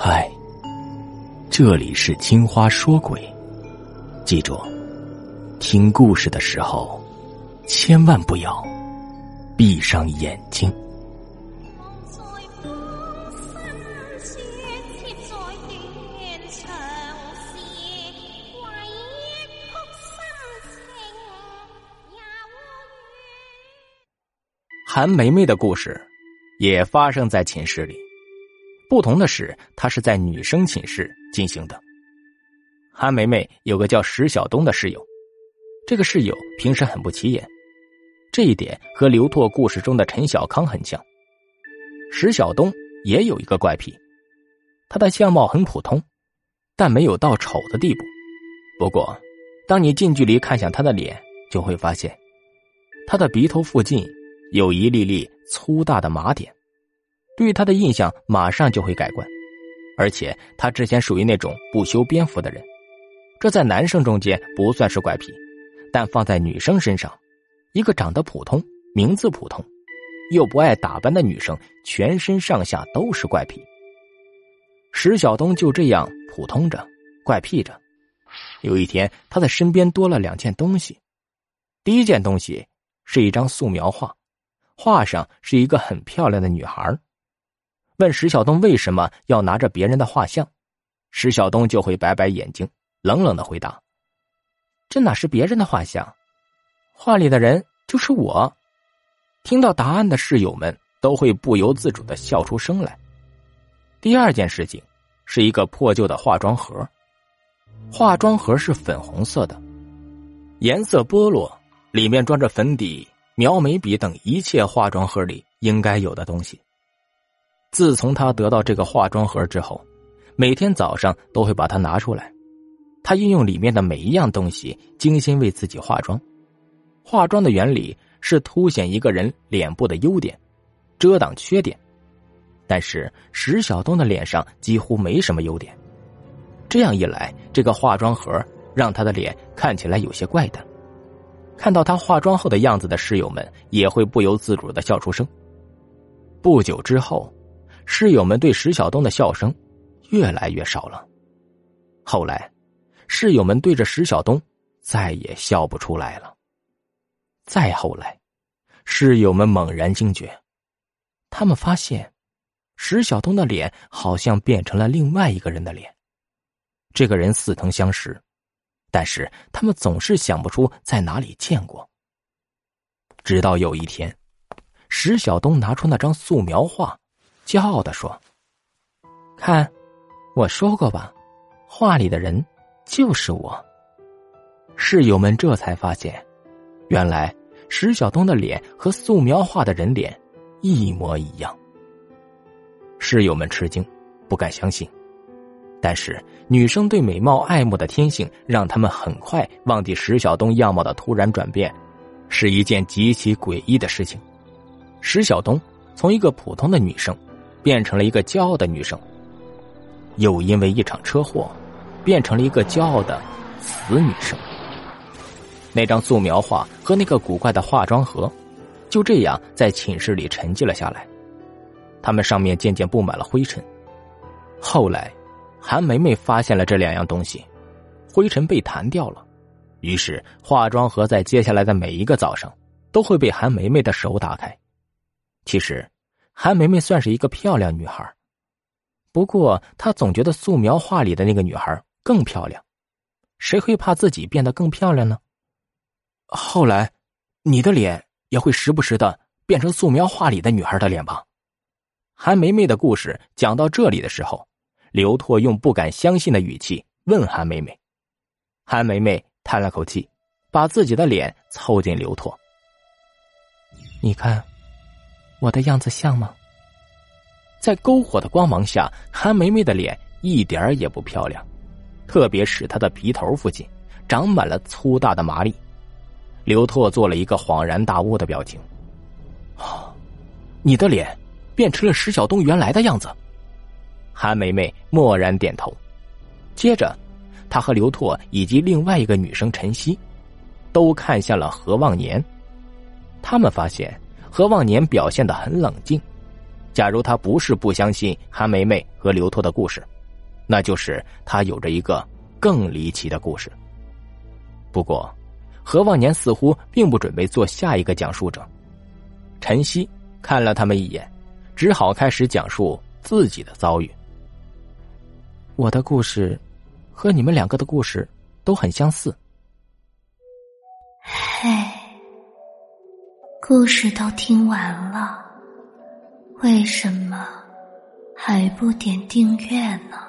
嗨，这里是青花说鬼，记住，听故事的时候千万不要闭上眼睛。韩梅梅的故事也发生在寝室里。不同的是，他是在女生寝室进行的。韩梅梅有个叫石晓东的室友，这个室友平时很不起眼，这一点和刘拓故事中的陈小康很像。石晓东也有一个怪癖，他的相貌很普通，但没有到丑的地步。不过，当你近距离看向他的脸，就会发现，他的鼻头附近有一粒粒粗大的麻点。对他的印象马上就会改观，而且他之前属于那种不修边幅的人，这在男生中间不算是怪癖，但放在女生身上，一个长得普通、名字普通，又不爱打扮的女生，全身上下都是怪癖。石晓东就这样普通着、怪癖着。有一天，他的身边多了两件东西，第一件东西是一张素描画，画上是一个很漂亮的女孩。问石晓东为什么要拿着别人的画像，石晓东就会摆摆眼睛，冷冷的回答：“这哪是别人的画像，画里的人就是我。”听到答案的室友们都会不由自主的笑出声来。第二件事情是一个破旧的化妆盒，化妆盒是粉红色的，颜色剥落，里面装着粉底、描眉笔等一切化妆盒里应该有的东西。自从他得到这个化妆盒之后，每天早上都会把它拿出来。他运用里面的每一样东西，精心为自己化妆。化妆的原理是凸显一个人脸部的优点，遮挡缺点。但是石晓东的脸上几乎没什么优点，这样一来，这个化妆盒让他的脸看起来有些怪诞。看到他化妆后的样子的室友们也会不由自主的笑出声。不久之后。室友们对石晓东的笑声越来越少了。后来，室友们对着石晓东再也笑不出来了。再后来，室友们猛然惊觉，他们发现石晓东的脸好像变成了另外一个人的脸。这个人似曾相识，但是他们总是想不出在哪里见过。直到有一天，石晓东拿出那张素描画。骄傲的说：“看，我说过吧，画里的人就是我。”室友们这才发现，原来石晓东的脸和素描画的人脸一模一样。室友们吃惊，不敢相信。但是女生对美貌爱慕的天性，让他们很快忘记石晓东样貌的突然转变，是一件极其诡异的事情。石晓东从一个普通的女生。变成了一个骄傲的女生，又因为一场车祸，变成了一个骄傲的死女生。那张素描画和那个古怪的化妆盒，就这样在寝室里沉寂了下来。它们上面渐渐布满了灰尘。后来，韩梅梅发现了这两样东西，灰尘被弹掉了，于是化妆盒在接下来的每一个早上都会被韩梅梅的手打开。其实。韩梅梅算是一个漂亮女孩，不过她总觉得素描画里的那个女孩更漂亮。谁会怕自己变得更漂亮呢？后来，你的脸也会时不时的变成素描画里的女孩的脸吧？韩梅梅的故事讲到这里的时候，刘拓用不敢相信的语气问韩梅梅。韩梅梅叹了口气，把自己的脸凑近刘拓，你看。我的样子像吗？在篝火的光芒下，韩梅梅的脸一点也不漂亮，特别是她的鼻头附近长满了粗大的麻粒。刘拓做了一个恍然大悟的表情：“哦，你的脸变成了石晓东原来的样子。”韩梅梅默然点头。接着，她和刘拓以及另外一个女生陈曦，都看向了何望年。他们发现。何望年表现的很冷静，假如他不是不相信韩梅梅和刘拓的故事，那就是他有着一个更离奇的故事。不过，何望年似乎并不准备做下一个讲述者。陈曦看了他们一眼，只好开始讲述自己的遭遇。我的故事，和你们两个的故事都很相似。嘿，故事都听完了，为什么还不点订阅呢？